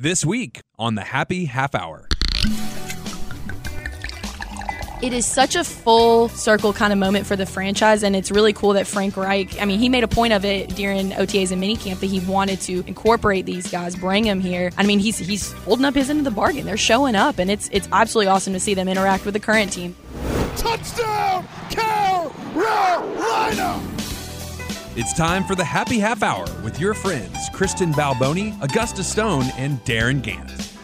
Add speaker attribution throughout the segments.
Speaker 1: This week on the Happy Half Hour.
Speaker 2: It is such a full circle kind of moment for the franchise, and it's really cool that Frank Reich. I mean, he made a point of it during OTAs and minicamp that he wanted to incorporate these guys, bring them here. I mean, he's he's holding up his end of the bargain. They're showing up, and it's it's absolutely awesome to see them interact with the current team.
Speaker 3: Touchdown, Carolina!
Speaker 1: It's time for the Happy Half Hour with your friends Kristen Balboni, Augusta Stone, and Darin Gantt.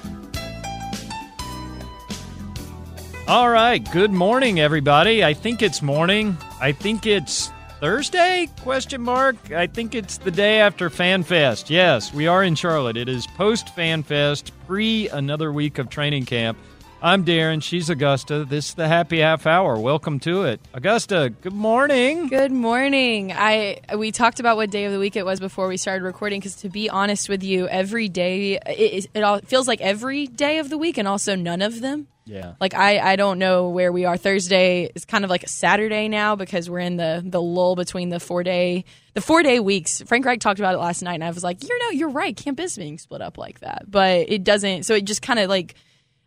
Speaker 4: All right, good morning, everybody. I think it's morning. I think it's Thursday? Question mark. I think it's the day after FanFest. Yes, we are in Charlotte. It is post FanFest, pre another week of training camp. I'm Darin. She's Augusta. This is the Happy Half Hour. Welcome to it, Augusta. Good morning.
Speaker 2: Good morning. I we talked about what day of the week it was before we started recording. Because to be honest with you, every day it, it all feels like every day of the week, and also none of them.
Speaker 4: Yeah.
Speaker 2: Like I, I don't know where we are. Thursday is kind of like a Saturday now because we're in the the lull between the four day the four day weeks. Frank Reich talked about it last night, and I was like, you know, you're right. Camp is being split up like that, but it doesn't. So it just kind of like,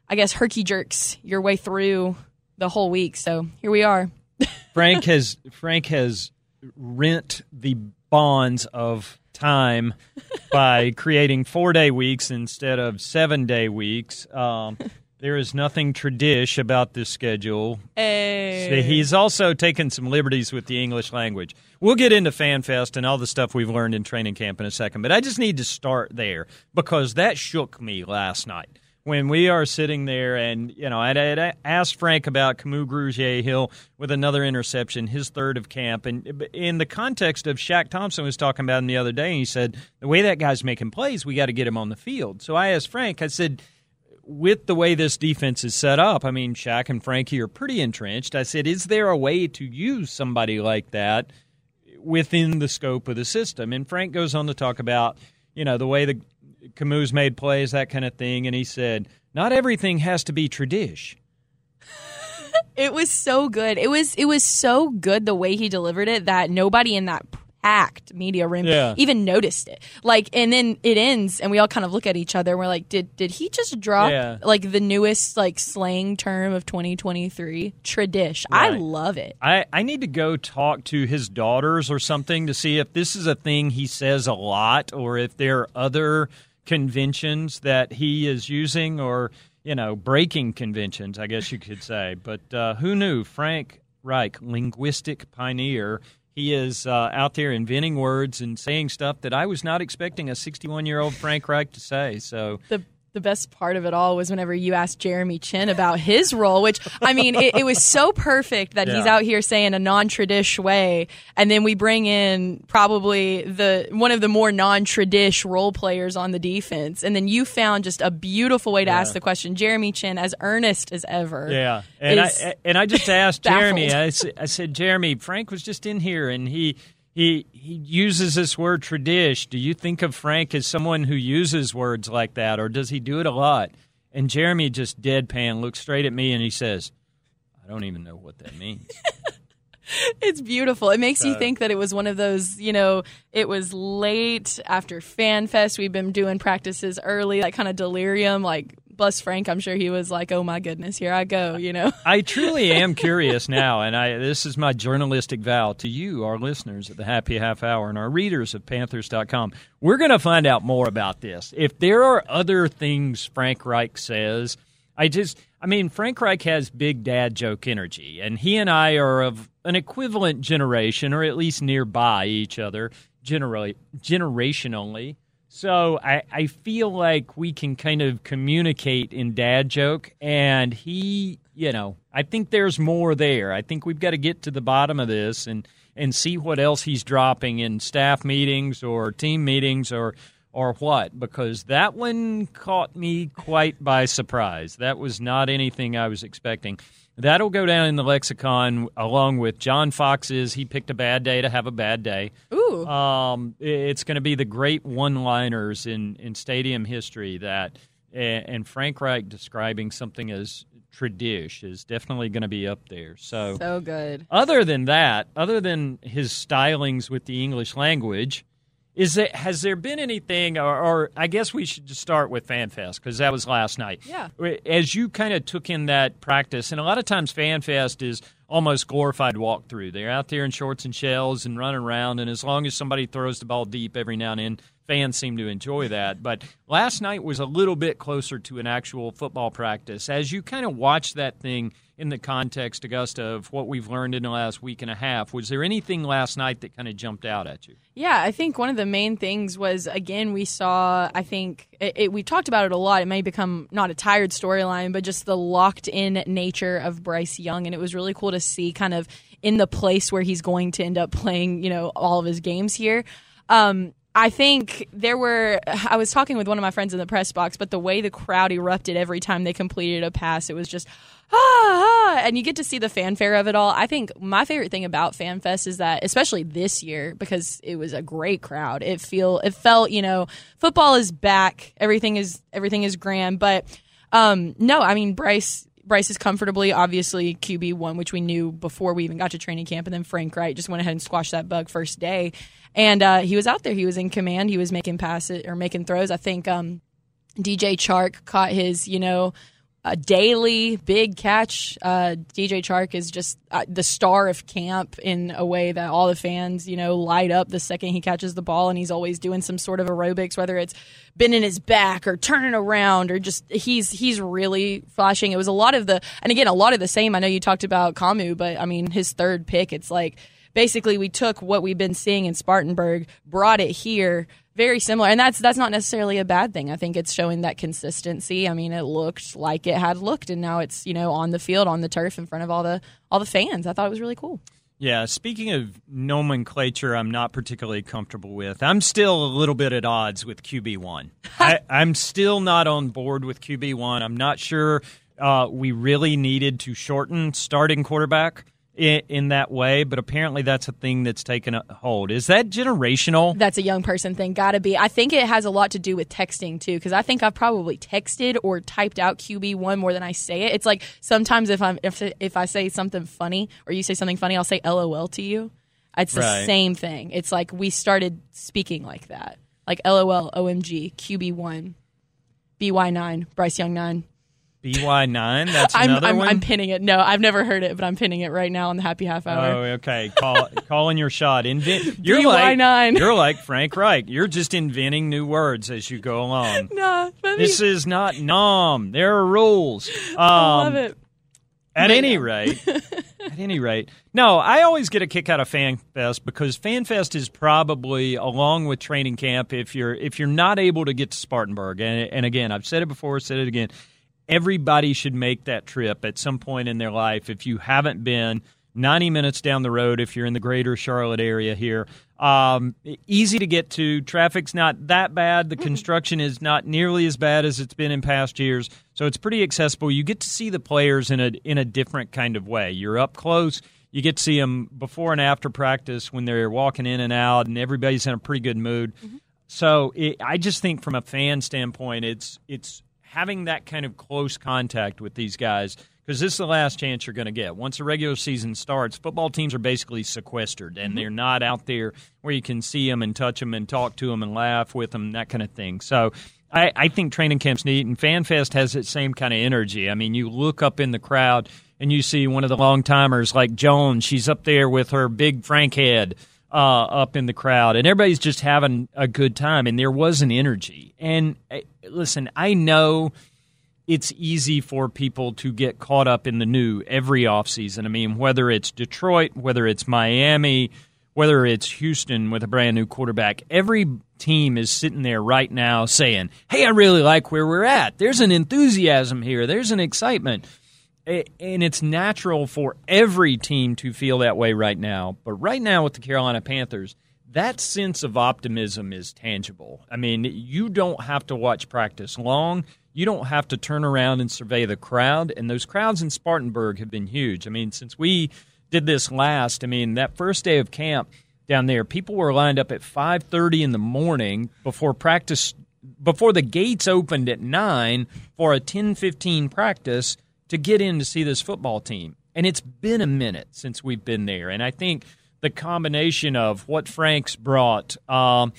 Speaker 2: I guess, herky jerks your way through the whole week. So here we are.
Speaker 4: Frank has Frank has rent the bonds of time by creating four day weeks instead of seven day weeks. Um, there is nothing tradish about this schedule.
Speaker 2: Hey.
Speaker 4: He's also taken some liberties with the English language. We'll get into FanFest and all the stuff we've learned in training camp in a second, but I just need to start there because that shook me last night when we are sitting there and you know I'd, I'd asked Frank about Kamu Grugier-Hill with another interception, his third of camp, and in the context of Shaq Thompson was talking about him the other day, and he said the way that guy's making plays, we got to get him on the field. So I asked Frank, I said. With the way this defense is set up, I mean, Shaq and Frankie are pretty entrenched. I said, is there a way to use somebody like that within the scope of the system? And Frank goes on to talk about, you know, the way the Kamu made plays, that kind of thing. And he said, not everything has to be tradish.
Speaker 2: it was so good. It was it was so good the way he delivered it that nobody in that packed media room
Speaker 4: Yeah.
Speaker 2: even noticed it. Like and then it ends and we all kind of look at each other and we're like, did did he just drop
Speaker 4: Yeah.
Speaker 2: like the newest like slang term of 2023? Tradish. I love it.
Speaker 4: I, I need to go talk to his daughters or something to see if this is a thing he says a lot or if there are other conventions that he is using or, you know, breaking conventions, I guess you could say. But uh, who knew? Frank Reich, linguistic pioneer. He is uh, out there inventing words and saying stuff that I was not expecting a 61 year old Frank Reich to say. So
Speaker 2: the the best part of it all was whenever you asked Jeremy Chinn about his role, which I mean, it, it was so perfect that he's out here saying a non-tradish way, and then we bring in probably the one of the more non-tradish role players on the defense, and then you found just a beautiful way to ask the question. Jeremy Chinn, as earnest as ever,
Speaker 4: Yeah, and I and I just asked Jeremy. I, I said, Jeremy, Frank was just in here, and he he he uses this word tradish. Do you think of Frank as someone who uses words like that, or does he do it a lot? And Jeremy just deadpan looks straight at me, and he says, "I don't even know what that means."
Speaker 2: It's beautiful. It makes you uh, think that it was one of those, you know, it was late after Fan Fest. We've been doing practices early, that kind of delirium. Like, bless Frank, I'm sure he was like, oh my goodness, here I go, you know?
Speaker 4: I truly am curious now, and I this is my journalistic vow to you, our listeners at the Happy Half Hour, and our readers of Panthers.com. We're going to find out more about this. If there are other things Frank Reich says, I just, I mean, Frank Reich has big dad joke energy, and he and I are of an equivalent generation, or at least nearby each other, generally, generationally. So I, I feel like we can kind of communicate in dad joke, and he, you know, I think there's more there. I think we've got to get to the bottom of this and and see what else he's dropping in staff meetings or team meetings or or what because that one caught me quite by surprise. That was not anything I was expecting. That'll go down in the lexicon along with John Fox's. He picked a bad day to have a bad day.
Speaker 2: Ooh.
Speaker 4: Um, it's going to be the great one-liners in, in stadium history that, and Frank Reich describing something as tradish is definitely going to be up there. So,
Speaker 2: So good.
Speaker 4: other than that, other than his stylings with the English language, Is it has there been anything, or, or I guess we should just start with FanFest because that was last night.
Speaker 2: Yeah.
Speaker 4: As you kind of took in that practice, and a lot of times FanFest is almost glorified walkthrough. They're out there in shorts and shells and running around, and as long as somebody throws the ball deep every now and then, fans seem to enjoy that. But last night was a little bit closer to an actual football practice. As you kind of watch that thing in the context, Augusta, of what we've learned in the last week and a half, was there anything last night that kind of jumped out at you?
Speaker 2: Yeah, I think one of the main things was again we saw. I think it, it, we talked about it a lot. It may become not a tired storyline, but just the locked in nature of Bryce Young, and it was really cool to see kind of in the place where he's going to end up playing. You know, all of his games here. Um, I think there were. I was talking with one of my friends in the press box, but the way the crowd erupted every time they completed a pass, it was just ah, ah, and you get to see the fanfare of it all. I think my favorite thing about FanFest is that, especially this year, because it was a great crowd. It feel it felt, you know, football is back. Everything is everything is grand. But um, no, I mean Bryce Bryce is comfortably, obviously QB one, which we knew before we even got to training camp, and then Frank Reich just went ahead and squashed that bug first day, and uh, he was out there. He was in command. He was making passes or making throws. I think um, DJ Chark caught his, you know a daily big catch. Uh, DJ Chark is just uh, the star of camp in a way that all the fans, you know, light up the second he catches the ball, and he's always doing some sort of aerobics, whether it's bending his back or turning around or just he's he's really flashing. It was a lot of the, and again, a lot of the same. I know you talked about Kamu, but I mean his third pick. It's like basically we took what we've been seeing in Spartanburg, brought it here very similar and that's that's not necessarily a bad thing i think it's showing that consistency i mean it looked like it had looked and now it's you know on the field on the turf in front of all the all the fans i thought it was really cool
Speaker 4: yeah, speaking of nomenclature, I'm not particularly comfortable with. I'm still a little bit at odds with QB1. I, am still not on board with QB1. I'm not sure uh, we really needed to shorten starting quarterback in, in, that way, but apparently that's a thing that's taken a hold. Is that generational?
Speaker 2: That's a young person thing. Gotta be. I think it has a lot to do with texting too, because I think I've probably texted or typed out QB one more than I say it. It's like sometimes if I'm if if I say something funny or you say something funny, I'll say LOL to you. It's the right. same thing. It's like we started speaking like that, like LOL, OMG, QB one, BY nine, Bryce Young nine.
Speaker 4: BY9. That's another
Speaker 2: I'm, I'm,
Speaker 4: one.
Speaker 2: I'm pinning it. No, I've never heard it, but I'm pinning it right now on the Happy Half Hour.
Speaker 4: Oh, okay. Call, calling your shot. Invent.
Speaker 2: You're BY9.
Speaker 4: like you're like Frank Reich. You're just inventing new words as you go along.
Speaker 2: no,
Speaker 4: this is not nom. There are rules. Um,
Speaker 2: I love it.
Speaker 4: At any rate, at any rate, no, I always get a kick out of FanFest because FanFest is probably along with training camp. If you're if you're not able to get to Spartanburg, and, and again, I've said it before, said it again everybody should make that trip at some point in their life. If you haven't been, 90 minutes down the road if you're in the greater Charlotte area here. Um, easy to get to. Traffic's not that bad. The construction is not nearly as bad as it's been in past years. So it's pretty accessible. You get to see the players in a in a different kind of way. You're up close. You get to see them before and after practice when they're walking in and out, and everybody's in a pretty good mood. Mm-hmm. So it, I just think from a fan standpoint, it's it's having that kind of close contact with these guys because this is the last chance you're going to get. Once the regular season starts, football teams are basically sequestered and mm-hmm. they're not out there where you can see them and touch them and talk to them and laugh with them, that kind of thing. So I, I think training camp's neat, and FanFest has that same kind of energy. I mean, you look up in the crowd and you see one of the long timers like Joan. She's up there with her big Frank head uh, up in the crowd, and everybody's just having a good time. And there was an energy. And uh, listen, I know it's easy for people to get caught up in the new every offseason. I mean, whether it's Detroit, whether it's Miami, whether it's Houston with a brand new quarterback, every team is sitting there right now saying, Hey, I really like where we're at. There's an enthusiasm here, there's an excitement and it's natural for every team to feel that way right now. But right now with the Carolina Panthers, that sense of optimism is tangible. I mean, you don't have to watch practice long. You don't have to turn around and survey the crowd. And those crowds in Spartanburg have been huge. I mean, since we did this last, I mean, that first day of camp down there, people were lined up at 5:30 in the morning before practice before the gates opened at 9 for a 10:15 practice to get in to see this football team. And it's been a minute since we've been there. And I think the combination of what Frank's brought, um,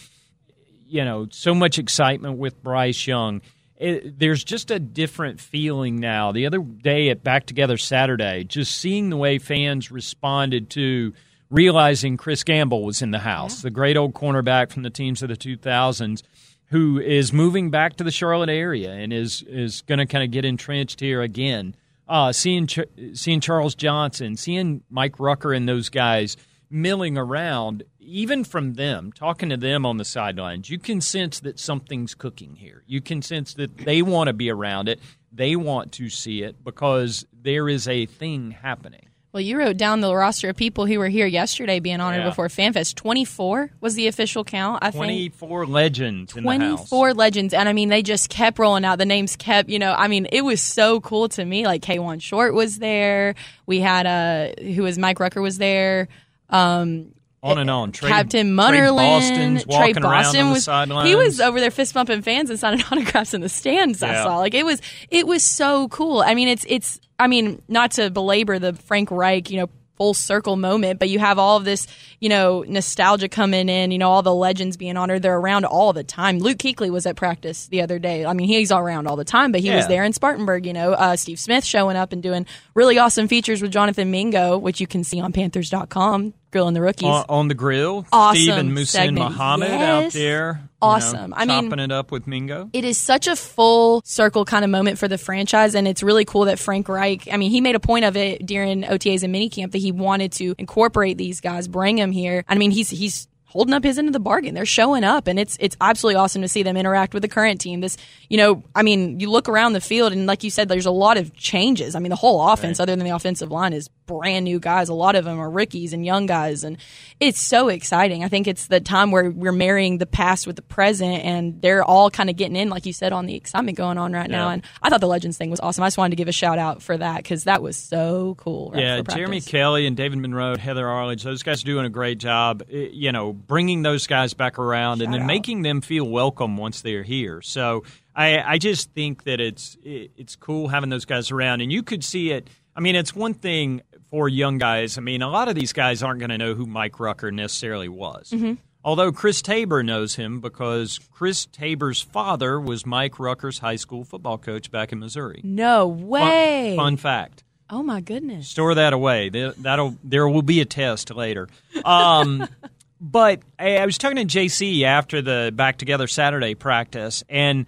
Speaker 4: you know, so much excitement with Bryce Young. It, there's just a different feeling now. The other day at Back Together Saturday, just seeing the way fans responded to realizing Chris Gamble was in the house, yeah. the great old cornerback from the teams of the 2000s, who is moving back to the Charlotte area and is is going to kind of get entrenched here again. Uh, seeing seeing Charles Johnson, seeing Mike Rucker and those guys milling around, even from them, talking to them on the sidelines, you can sense that something's cooking here. You can sense that they want to be around it. They want to see it because there is a thing happening.
Speaker 2: Well, you wrote down the roster of people who were here yesterday being honored yeah. before FanFest. 24 was the official count, I
Speaker 4: 24 think. legends
Speaker 2: 24 legends. And I mean, they just kept rolling out. The names kept, you know, I mean, it was so cool to me. Like Kawann Short was there. We had, uh, who was Mike Rucker was there. Um,
Speaker 4: on and on.
Speaker 2: Trey, Captain Munnerlyn, Tre Boston was he was over there fist bumping fans and signing autographs in the stands. Yeah. I saw like it was it was so cool. I mean, it's it's I mean, not to belabor the Frank Reich, you know, full circle moment, but you have all of this, you know, nostalgia coming in, you know, all the legends being honored. They're around all the time. Luke Kuechly was at practice the other day. I mean, he's all around all the time, but he yeah. was there in Spartanburg, you know, uh, Steve Smith showing up and doing really awesome features with Jonathan Mingo, which you can see on Panthers.com grilling the rookies
Speaker 4: on, on the grill.
Speaker 2: Awesome
Speaker 4: Steve and Muhsin Muhammad
Speaker 2: yes.
Speaker 4: out there.
Speaker 2: Awesome.
Speaker 4: Know,
Speaker 2: I
Speaker 4: mean, chopping it up with Mingo.
Speaker 2: It is such a full circle kind of moment for the franchise, and it's really cool that Frank Reich. I mean, he made a point of it during OTAs and minicamp that he wanted to incorporate these guys, bring them here. I mean, he's he's holding up his end of the bargain. They're showing up, and it's it's absolutely awesome to see them interact with the current team. This, you know, I mean, you look around the field, and like you said, there's a lot of changes. I mean, the whole offense, right. other than the offensive line, is brand new guys. A lot of them are rookies and young guys, and it's so exciting. I think it's the time where we're marrying the past with the present, and they're all kind of getting in, like you said, on the excitement going on right yeah. now. And I thought the Legends thing was awesome. I just wanted to give a shout out for that because that was so cool. Right
Speaker 4: yeah, Jeremy Kelly and David Monroe, Heather Arledge, those guys are doing a great job. Eh, you know, bringing those guys guys back around Shout and then out. making them feel welcome once they're here. So I, I just think that it's it, it's cool having those guys around, and you could see it. I mean, it's one thing for young guys. I mean, a lot of these guys aren't going to know who Mike Rucker necessarily was.
Speaker 2: Mm-hmm.
Speaker 4: Although Chris Tabor knows him because Chris Tabor's father was Mike Rucker's high school football coach back in Missouri.
Speaker 2: No way.
Speaker 4: Fun, fun fact.
Speaker 2: Oh my goodness.
Speaker 4: Store that away. That'll there will be a test later. Um, but I, was talking to JC after the back together Saturday practice, and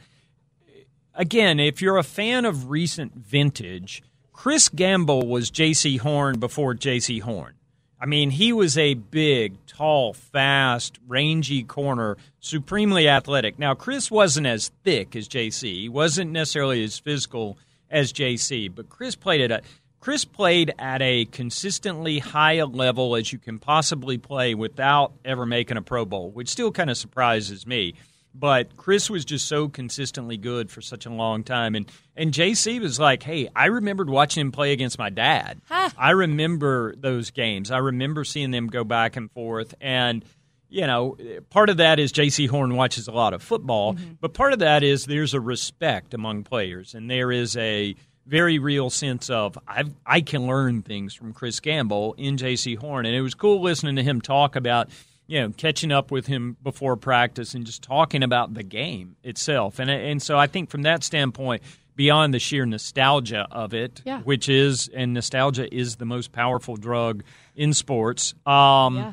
Speaker 4: again, if you're a fan of recent vintage, Chris Gamble was Jaycee Horn before Jaycee Horn. I mean, he was a big, tall, fast, rangy corner, supremely athletic. Now, Chris wasn't as thick as JC. He wasn't necessarily as physical as JC, but Chris played at a Chris played at a consistently high level as you can possibly play without ever making a Pro Bowl, which still kind of surprises me. But Chris was just so consistently good for such a long time. And and JC was like, hey, I remembered watching him play against my dad.
Speaker 2: Huh.
Speaker 4: I remember those games. I remember seeing them go back and forth. And you know, part of that is Jaycee Horn watches a lot of football, mm-hmm. but part of that is there's a respect among players, and there is a very real sense of i I can learn things from Chris Gamble in Jaycee Horn, and it was cool listening to him talk about you know catching up with him before practice and just talking about the game itself, and and so I think from that standpoint. Beyond the sheer nostalgia of it,
Speaker 2: yeah.
Speaker 4: which is, and nostalgia is the most powerful drug in sports. Um,
Speaker 2: yeah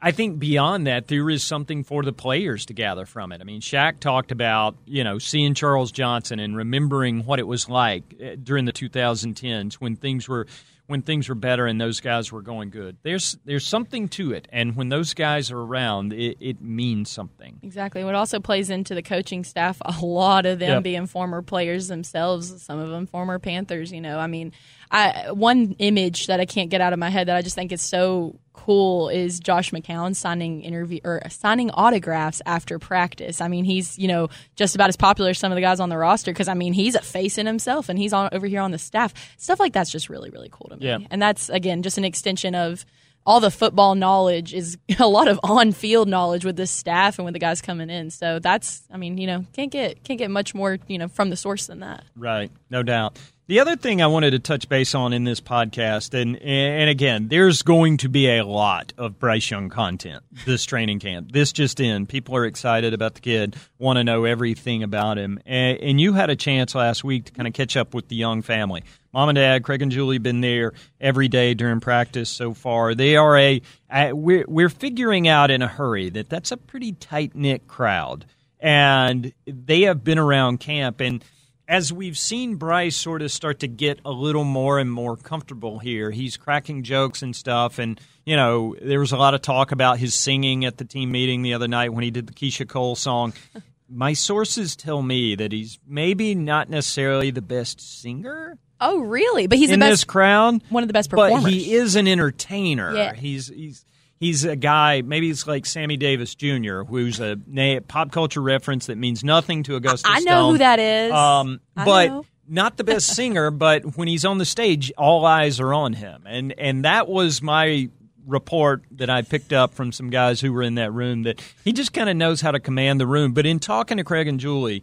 Speaker 4: I think beyond that, there is something for the players to gather from it. I mean, Shaq talked about you know seeing Charles Johnson and remembering what it was like eh, during the 2010s when things were when things were better and those guys were going good. There's there's something to it, and when those guys are around, it, it means something.
Speaker 2: Exactly. What also plays into the coaching staff, a lot of them
Speaker 4: yep.
Speaker 2: being former players themselves, some of them former Panthers. You know, I mean, I one image that I can't get out of my head that I just think is so cool is Josh McCown signing interview or signing autographs after practice. I mean, he's you know just about as popular as some of the guys on the roster because I mean he's a face in himself and he's on over here on the staff. Stuff like that's just really really cool to
Speaker 4: Yeah.
Speaker 2: And that's again just an extension of all the football knowledge is a lot of on field knowledge with this staff and with the guys coming in. So that's I mean you know can't get can't get much more you know from the source than that.
Speaker 4: Right, no doubt. The other thing I wanted to touch base on in this podcast, and and again, there's going to be a lot of Bryce Young content this training camp. This just in, people are excited about the kid, want to know everything about him, and, and you had a chance last week to kind of catch up with the Young family. Mom and Dad, Craig and Julie, been there every day during practice so far. They are a, a we're we're figuring out in a hurry that that's a pretty tight knit crowd, and they have been around camp and as we've seen Bryce sort of start to get a little more and more comfortable here, he's cracking jokes and stuff. And, you know, there was a lot of talk about his singing at the team meeting the other night when he did the Keyshia Cole song. My sources tell me that he's maybe not necessarily the best singer.
Speaker 2: Oh, really? But he's
Speaker 4: in
Speaker 2: the
Speaker 4: this
Speaker 2: best,
Speaker 4: crowd,
Speaker 2: one of the best performers.
Speaker 4: But he is an entertainer.
Speaker 2: Yeah.
Speaker 4: He's he's he's a guy. Maybe it's like Sammy Davis Jr., who's a na- pop culture reference that means nothing to Augusta.
Speaker 2: I know
Speaker 4: Stone.
Speaker 2: who that is.
Speaker 4: Um, but
Speaker 2: know.
Speaker 4: not the best singer. But when he's on the stage, all eyes are on him, and and that was my report that I picked up from some guys who were in that room that he just kind of knows how to command the room. But in talking to Craig and Julie,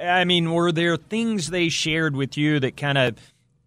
Speaker 4: I mean, were there things they shared with you that kind of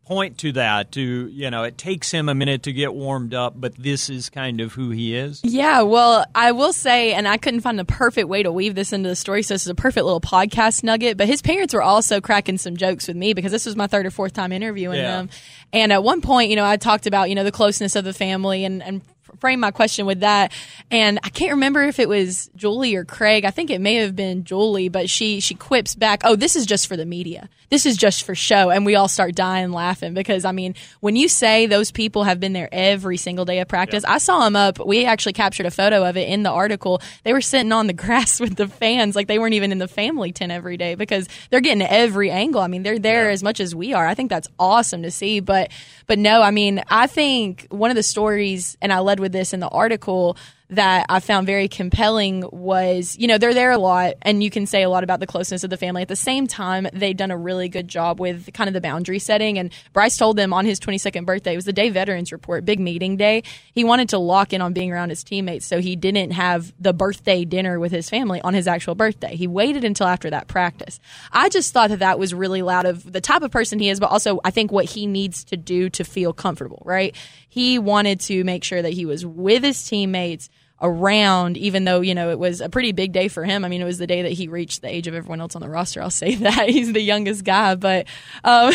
Speaker 4: point to that to you know it takes him a minute to get warmed up but this is kind of who he is
Speaker 2: Yeah, well, I will say, and I couldn't find the perfect way to weave this into the story, so this is a perfect little podcast nugget. But his parents were also cracking some jokes with me because this was my third or fourth time interviewing
Speaker 4: Yeah.
Speaker 2: them. And at one point, you know, I talked about, you know, the closeness of the family and, and frame my question with that. And I can't remember if it was Julie or Craig. I think it may have been Julie, but she she quips back, "Oh, this is just for the media. This is just for show." And we all start dying laughing because I mean, when you say those people have been there every single day of practice, I saw them up. We actually captured a photo of it in the article. They were sitting on the grass with the fans, like they weren't even in the family tent every day because they're getting every angle. I mean, they're there as much as we are. I think that's awesome to see. But but no, I mean, I think one of the stories, and I led with this in the article that I found very compelling was, you know, they're there a lot and you can say a lot about the closeness of the family. At the same time, they've done a really good job with kind of the boundary setting. And Bryce told them on his 22nd birthday, it was the day veterans report, big meeting day. He wanted to lock in on being around his teammates. So he didn't have the birthday dinner with his family on his actual birthday. He waited until after that practice. I just thought that that was really loud of the type of person he is, but also I think what he needs to do to feel comfortable, right? He wanted to make sure that he was with his teammates around, even though, you know, it was a pretty big day for him. I mean, it was the day that he reached the age of everyone else on the roster. I'll say that. He's the youngest guy, but, um,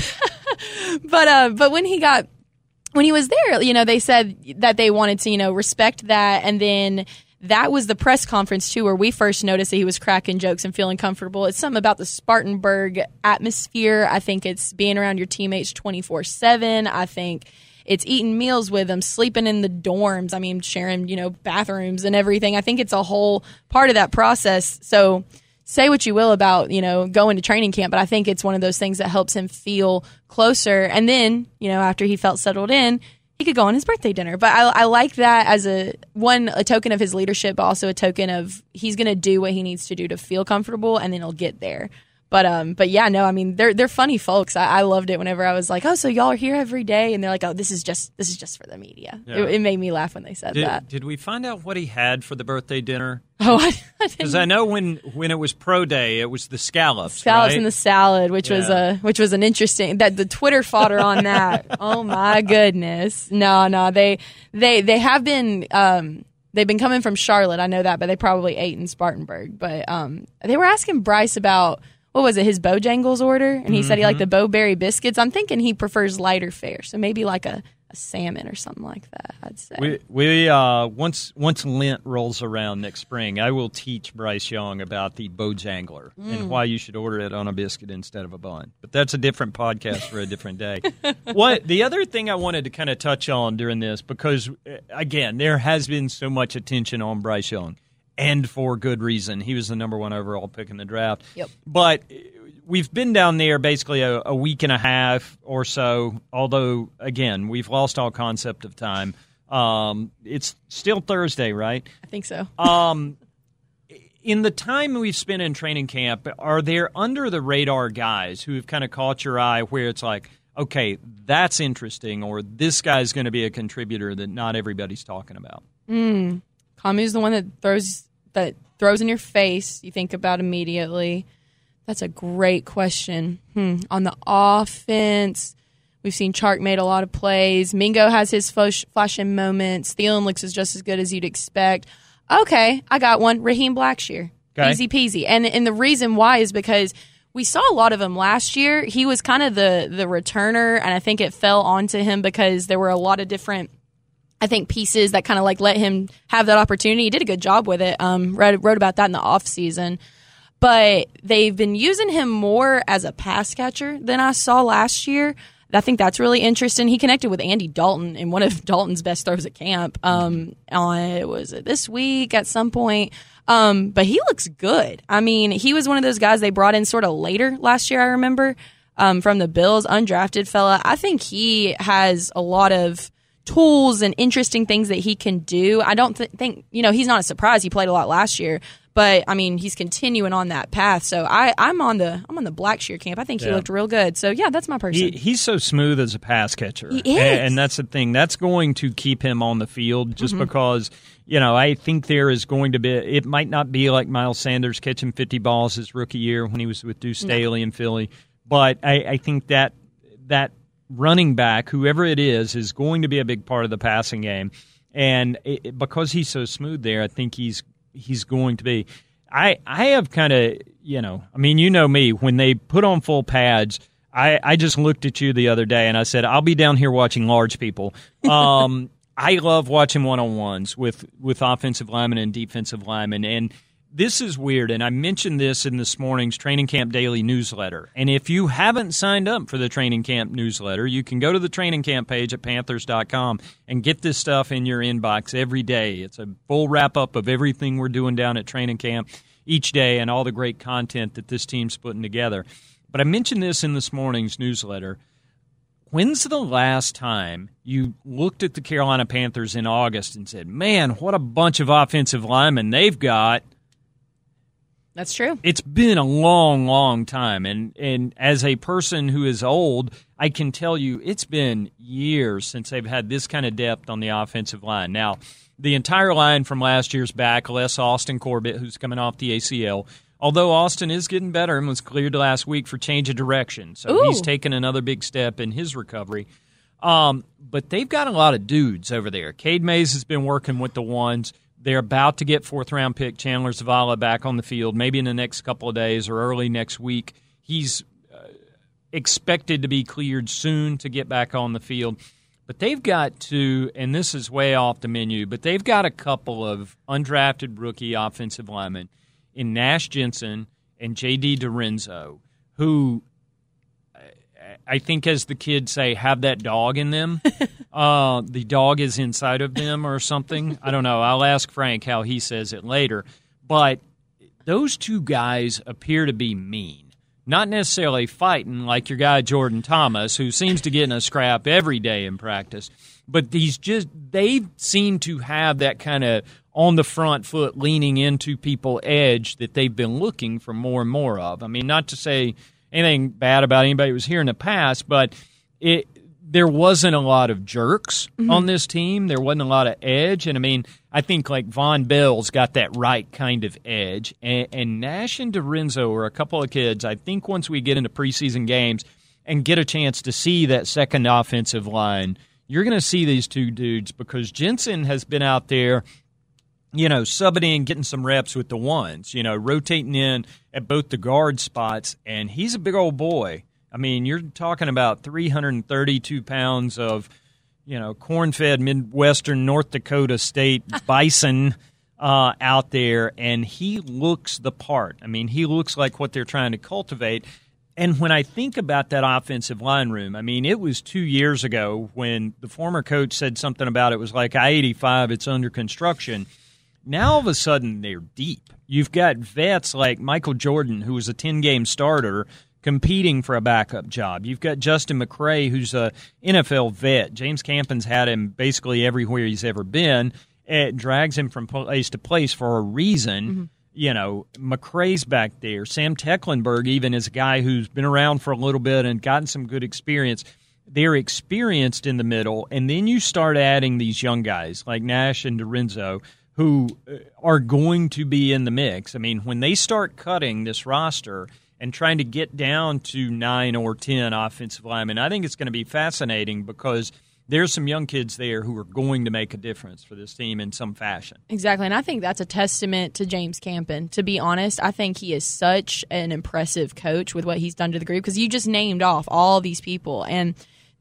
Speaker 2: but, uh, but when he got, when he was there, you know, they said that they wanted to, you know, respect that. And then that was the press conference too, where we first noticed that he was cracking jokes and feeling comfortable. It's something about the Spartanburg atmosphere. I think it's being around your teammates 24 7. I think it's eating meals with them, sleeping in the dorms. I mean, sharing, you know, bathrooms and everything. I think it's a whole part of that process. So, say what you will about you know going to training camp, but I think it's one of those things that helps him feel closer. And then you know after he felt settled in, he could go on his birthday dinner. But I, I like that as a one a token of his leadership, but also a token of he's going to do what he needs to do to feel comfortable, and then he'll get there. But um, but yeah, no, I mean they're they're funny folks. I, I loved it whenever I was like, oh, so y'all are here every day, and they're like, oh, this is just this is just for the media.
Speaker 4: Yeah.
Speaker 2: It, it made me laugh when they said
Speaker 4: did,
Speaker 2: that.
Speaker 4: did we find out what he had for the birthday dinner
Speaker 2: Oh, I, I
Speaker 4: because i know when when it was pro day it was the scallops
Speaker 2: scallops
Speaker 4: right?
Speaker 2: in the salad, which was a which was an interesting that the Twitter fodder on that. oh my goodness, no, no, they they they have been um they've been coming from Charlotte, I know that, but they probably ate in Spartanburg. But um they were asking Bryce about what was it his Bojangles order, and he said he liked
Speaker 4: Mm-hmm.
Speaker 2: the Bo-Berry biscuits. I'm thinking he prefers lighter fare, so maybe like a, a salmon or something like that. I'd say.
Speaker 4: We, we uh, once once Lent rolls around next spring, I will teach Bryce Young about the Bojangler
Speaker 2: Mm.
Speaker 4: and why you should order it on a biscuit instead of a bun. But that's a different podcast for a different day. what the other thing I wanted to kind of touch on during this because uh, again there has been so much attention on Bryce Young, and for good reason. He was the number one overall pick in the draft.
Speaker 2: Yep.
Speaker 4: But we've been down there basically a, a week and a half or so. Although again, we've lost all concept of time. Um, it's still Thursday, right?
Speaker 2: I think so.
Speaker 4: Um, in the time we've spent in training camp, are there under the radar guys who have kind of caught your eye where it's like, okay, that's interesting, or this guy's going to be a contributor that not everybody's talking about?
Speaker 2: Kamu's the one that throws that throws in your face. You think about immediately. That's a great question. Hmm. On the offense, We've seen Chark made a lot of plays. Mingo has his flash, flashing moments. Thielen looks as just as good as you'd expect. Okay, I got one. Raheem Blackshear.
Speaker 4: Okay.
Speaker 2: Easy peasy. And and the reason why is because we saw a lot of him last year. He was kind of the the returner, and I think it fell onto him because there were a lot of different I think pieces that kind of like let him have that opportunity. He did a good job with it. Um, read, wrote about that in the off season, but they've been using him more as a pass catcher than I saw last year. I think that's really interesting. He connected with Andy Dalton in one of Dalton's best throws at camp. Um, on was it this week at some point. Um, but he looks good. I mean, he was one of those guys they brought in sort of later last year. I remember um, from the Bills, undrafted fella. I think he has a lot of tools and interesting things that he can do. I don't th- think you know he's not a surprise. He played a lot last year, but I mean he's continuing on that path. So I I'm on the I'm on the Blackshear camp. I think he
Speaker 4: Yeah.
Speaker 2: looked real good. So yeah, that's my person.
Speaker 4: He, he's so smooth as a pass catcher.
Speaker 2: He is.
Speaker 4: And, and that's the thing. That's going to keep him on the field just
Speaker 2: Mm-hmm.
Speaker 4: because, you know, I think there is going to be, it might not be like Miles Sanders catching 50 balls his rookie year when he was with Deuce Staley in Philly, but I, I think that that running back, whoever it is, is going to be a big part of the passing game. And it, because he's so smooth there, I think he's he's going to be. I I have kind of you know I mean you know me when they put on full pads. I, I just looked at you the other day and I said I'll be down here watching large people. Um, I love watching one on ones with with offensive linemen and defensive linemen, and this is weird. And I mentioned this in this morning's Training Camp Daily newsletter. And if you haven't signed up for the Training Camp newsletter, you can go to the Training Camp page at Panthers.com and get this stuff in your inbox every day. It's a full wrap up of everything we're doing down at Training Camp each day and all the great content that this team's putting together. But I mentioned this in this morning's newsletter. When's the last time you looked at the Carolina Panthers in August and said, man, what a bunch of offensive linemen they've got?
Speaker 2: That's true.
Speaker 4: It's been a long, long time. And, and as a person who is old, I can tell you it's been years since they've had this kind of depth on the offensive line. Now, the entire line from last year's back, less Austin Corbett, who's coming off the ACL. Although Austin is getting better and was cleared last week for change of direction. So
Speaker 2: Ooh.
Speaker 4: he's taken another big step in his recovery. Um, but they've got a lot of dudes over there. Cade Mays has been working with the ones. They're about to get fourth round pick Chandler Zavala back on the field, maybe in the next couple of days or early next week. He's uh, expected to be cleared soon to get back on the field. But they've got to, and this is way off the menu, but they've got a couple of undrafted rookie offensive linemen in Nash Jensen and J.D. DiRenzo, who I think, as the kids say, have that dog in them. uh, the dog is inside of them or something. I don't know. I'll ask Frank how he says it later. But those two guys appear to be mean. Not necessarily fighting like your guy Jordan Thomas, who seems to get in a scrap every day in practice. But these just they seem to have that kind of on the front foot, leaning into people edge that they've been looking for more and more of. I mean, not to say anything bad about anybody who was here in the past, but it there wasn't a lot of jerks mm-hmm. on this team. There wasn't a lot of edge, and I mean, I think like Vonn Bell's got that right kind of edge, and, and Nash and DiRenzo are a couple of kids. I think once we get into preseason games and get a chance to see that second offensive line, you're going to see these two dudes because Jensen has been out there you know, subbing in, getting some reps with the ones, you know, rotating in at both the guard spots. And he's a big old boy. I mean, you're talking about 332 pounds of, you know, corn fed Midwestern North Dakota State bison uh, out there. And he looks the part. I mean, he looks like what they're trying to cultivate. And when I think about that offensive line room, I mean, it was two years ago when the former coach said something about it was like I 85, it's under construction. Now all of a sudden they're deep. You've got vets like Michael Jordan, who was a 10 game starter, competing for a backup job. You've got Justin McCray, who's a NFL vet. James Campen's had him basically everywhere he's ever been. It drags him from place to place for a reason. Mm-hmm. You know, McCray's back there. Sam Tecklenburg, even is a guy who's been around for a little bit and gotten some good experience they're experienced in the middle, and then you start adding these young guys like Nash and DiRenzo who uh, are going to be in the mix. I mean, when they start cutting this roster and trying to get down to nine or 10 offensive linemen. I think it's going to be fascinating because there's some young kids there who are going to make a difference for this team in some fashion.
Speaker 2: Exactly. And I think that's a testament to James Campen. To be honest, I think he is such an impressive coach with what he's done to the group because you just named off all these people. And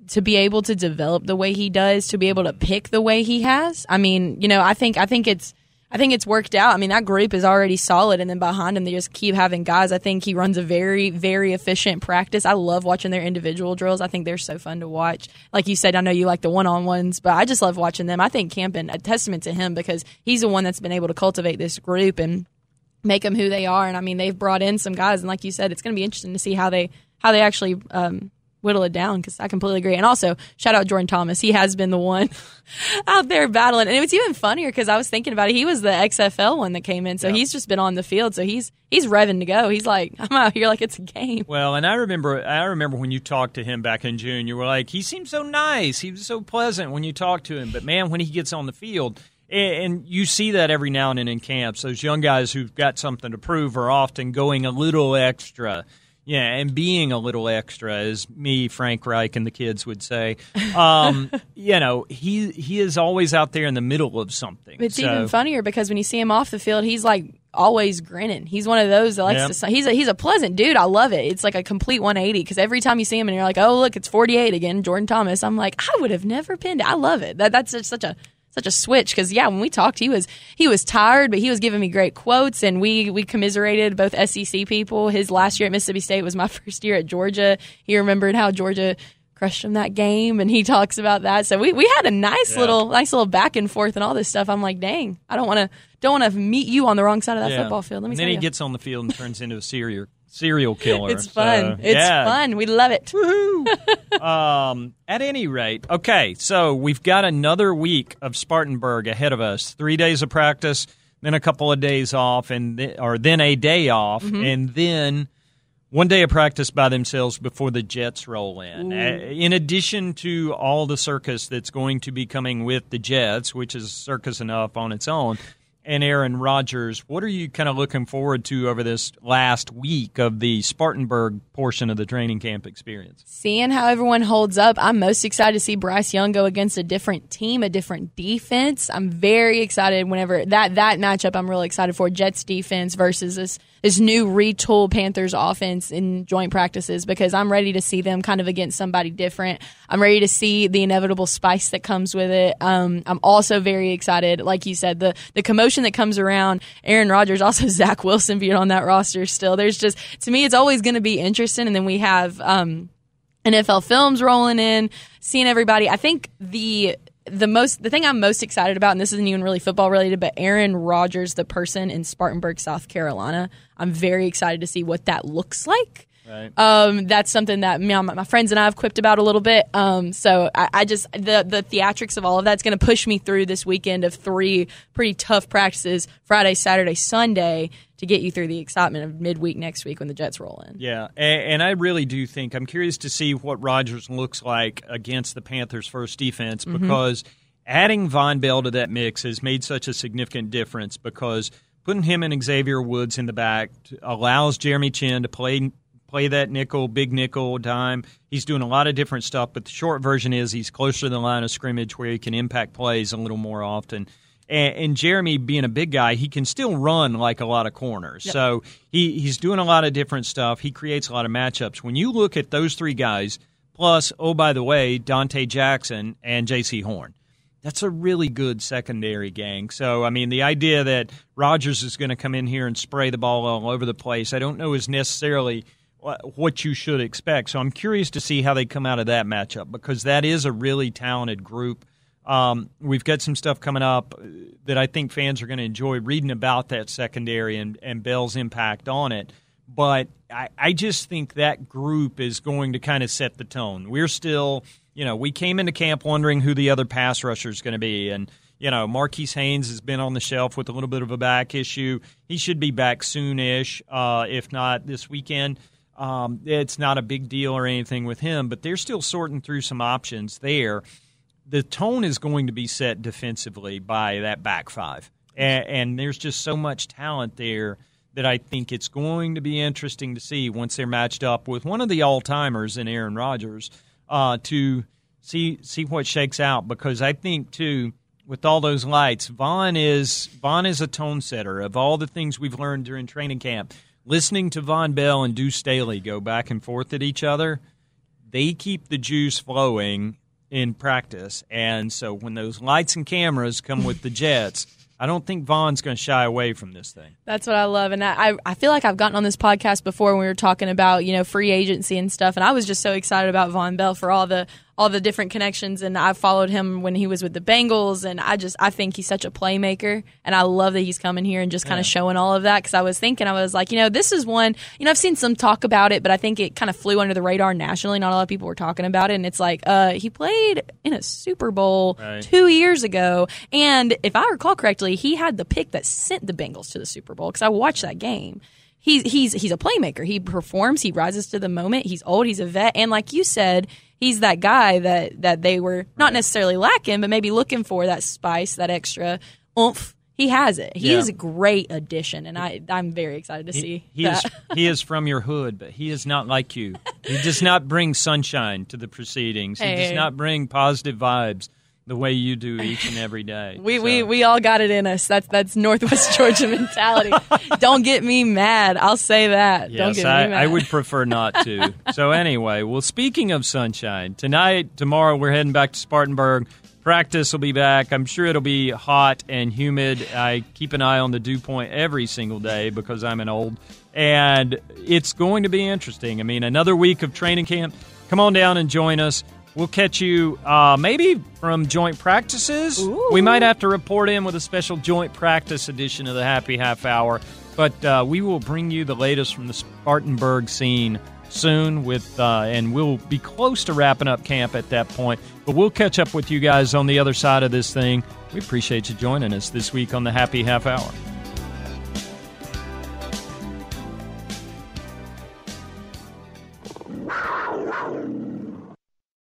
Speaker 2: to be able to develop the way he does, to be able to pick the way he has. I mean, you know, I think I think it's I think it's worked out. I mean, that group is already solid, and then behind him, they just keep having guys. I think he runs a very, very efficient practice. I love watching their individual drills. I think they're so fun to watch. Like you said, I know you like the one on ones, but I just love watching them. I think Campen, a testament to him because he's the one that's been able to cultivate this group and make them who they are. And I mean, they've brought in some guys, and like you said, it's going to be interesting to see how they how they actually um, whittle it down because I completely agree. And also, shout out Jordan Thomas. He has been the one out there battling. And it was even funnier because I was thinking about it. He was the XFL one that came in, so he's just been on the field. So he's he's revving to go. He's like, I'm out here like it's a game.
Speaker 4: Well, and I remember I remember when you talked to him back in June, you were like, he seemed so nice. He was so pleasant when you talked to him. But man, when he gets on the field. And you see that every now and then in camps. Those young guys who've got something to prove are often going a little extra yeah, and being a little extra, as me, Frank Reich, and the kids would say, um, you know, he he is always out there in the middle of something.
Speaker 2: It's
Speaker 4: so,
Speaker 2: even funnier because when you see him off the field, he's like always grinning. He's one of those that likes to. He's a he's a pleasant dude. I love it. It's like a complete 180 because every time you see him and you're like, oh look, it's 48 again, Jordan Thomas. I'm like, I would have never pinned it. I love it. That that's just such a such a switch because yeah, when we talked, he was he was tired, but he was giving me great quotes, and we we commiserated both SEC people. His last year at Mississippi State was my first year at Georgia. He remembered how Georgia crushed him that game, and he talks about that. So we, we had a nice
Speaker 4: Yeah.
Speaker 2: little nice little back and forth and all this stuff. I'm like, dang, I don't want to don't want to meet you on the wrong side of that
Speaker 4: yeah.
Speaker 2: football field. Let me
Speaker 4: and then he
Speaker 2: you.
Speaker 4: gets on the field and turns into a serial serial killer.
Speaker 2: it's fun.
Speaker 4: So,
Speaker 2: it's
Speaker 4: yeah.
Speaker 2: fun. We love it.
Speaker 4: um, at any rate, okay, so we've got another week of Spartanburg ahead of us. Three days of practice, then a couple of days off, and th- or then a day off, and then one day of practice by themselves before the Jets roll in. Uh, in addition to all the circus that's going to be coming with the Jets, which is circus enough on its own. And Aaron Rodgers, what are you kind of looking forward to over this last week of the Spartanburg portion of the training camp experience?
Speaker 2: seeing how everyone holds up. I'm most excited to see Bryce Young go against a different team, a different defense. I'm very excited whenever that that matchup. I'm really excited for Jets defense versus this this new retooled Panthers offense in joint practices because I'm ready to see them kind of against somebody different. I'm ready to see the inevitable spice that comes with it. Um, I'm also very excited, like you said, the the commotion that comes around Aaron Rodgers, also Zach Wilson being on that roster still. There's just to me, it's always going to be interesting, and then we have. Um, NFL films rolling in, seeing everybody. I think the the most the thing I'm most excited about, and this isn't even really football related, but Aaron Rodgers, the person in Spartanburg, South Carolina. I'm very excited to see what that looks like.
Speaker 4: Right.
Speaker 2: Um, that's something that my, my friends and I have quipped about a little bit. Um, so I, I just the the theatrics of all of that's going to push me through this weekend of three pretty tough practices: Friday, Saturday, Sunday, to get you through the excitement of midweek next week when the Jets roll in.
Speaker 4: Yeah, and, and I really do think I'm curious to see what Rodgers looks like against the Panthers' first defense because adding Vonn Bell to that mix has made such a significant difference because putting him and Xavier Woods in the back allows Jeremy Chinn to play play that nickel, big nickel dime. He's doing a lot of different stuff, but the short version is he's closer to the line of scrimmage where he can impact plays a little more often. And, and Jeremy, being a big guy, he can still run like a lot of corners. So he, he's doing a lot of different stuff. He creates a lot of matchups. When you look at those three guys, plus, oh, by the way, Donte Jackson and Jaycee Horn, that's a really good secondary gang. So, I mean, the idea that Rodgers is going to come in here and spray the ball all over the place, I don't know is necessarily what you should expect. So, I'm curious to see how they come out of that matchup because that is a really talented group. Um, we've got some stuff coming up uh, that I think fans are going to enjoy reading about that secondary and, and Bell's impact on it. But I, I just think that group is going to kind of set the tone. We're still, you know, we came into camp wondering who the other pass rusher is going to be. And, you know, Marquis Haynes has been on the shelf with a little bit of a back issue. He should be back soonish, uh, if not this weekend. Um, it's not a big deal or anything with him, but they're still sorting through some options there. The tone is going to be set defensively by that back five, and, and there's just so much talent there that I think it's going to be interesting to see once they're matched up with one of the all timers in Aaron Rodgers uh, to see see what shakes out. Because I think too with all those lights, Vonn is Vonn is a tone setter. Of all the things we've learned during training camp. Listening to Vonn Bell and Deuce Staley go back and forth at each other, they keep the juice flowing in practice. And so when those lights and cameras come with the Jets, I don't think Vonn's going to shy away from this thing.
Speaker 2: That's what I love, and I I feel like I've gotten on this podcast before when we were talking about you know free agency and stuff, and I was just so excited about Vonn Bell for all the all the different connections and I followed him when he was with the Bengals and I just I think he's such a playmaker and I love that he's coming here and just kind of yeah. showing all of that cuz I was thinking I was like, you know, this is one, you know, I've seen some talk about it, but I think it kind of flew under the radar nationally. Not a lot of people were talking about it and it's like uh he played in a Super Bowl right. 2 years ago and if I recall correctly, he had the pick that sent the Bengals to the Super Bowl cuz I watched that game he's he's he's a playmaker. He performs. He rises to the moment. He's old. He's a vet, and like you said, he's that guy that that they were not necessarily lacking, but maybe looking for that spice, that extra oomph. He has it. He yeah. is a great addition, and I I'm very excited to
Speaker 4: he,
Speaker 2: see.
Speaker 4: He that. is he is from your hood, but he is not like you. He does not bring sunshine to the proceedings. He does not bring positive vibes the way you do each and every day.
Speaker 2: we, so. we we all got it in us. That's that's Northwest Georgia mentality. Don't get me mad. I'll say that.
Speaker 4: Yes,
Speaker 2: Don't get
Speaker 4: I,
Speaker 2: me mad.
Speaker 4: I would prefer not to. so anyway, well, speaking of sunshine, tonight, tomorrow, we're heading back to Spartanburg. Practice will be back. I'm sure it'll be hot and humid. I keep an eye on the dew point every single day because I'm an old, and it's going to be interesting. I mean, another week of training camp. Come on down and join us. We'll catch you uh, maybe from joint practices.
Speaker 2: Ooh.
Speaker 4: We might have to report in with a special joint practice edition of the Happy Half Hour, but uh, we will bring you the latest from the Spartanburg scene soon. With uh, and we'll be close to wrapping up camp at that point. But we'll catch up with you guys on the other side of this thing. We appreciate you joining us this week on the Happy Half Hour.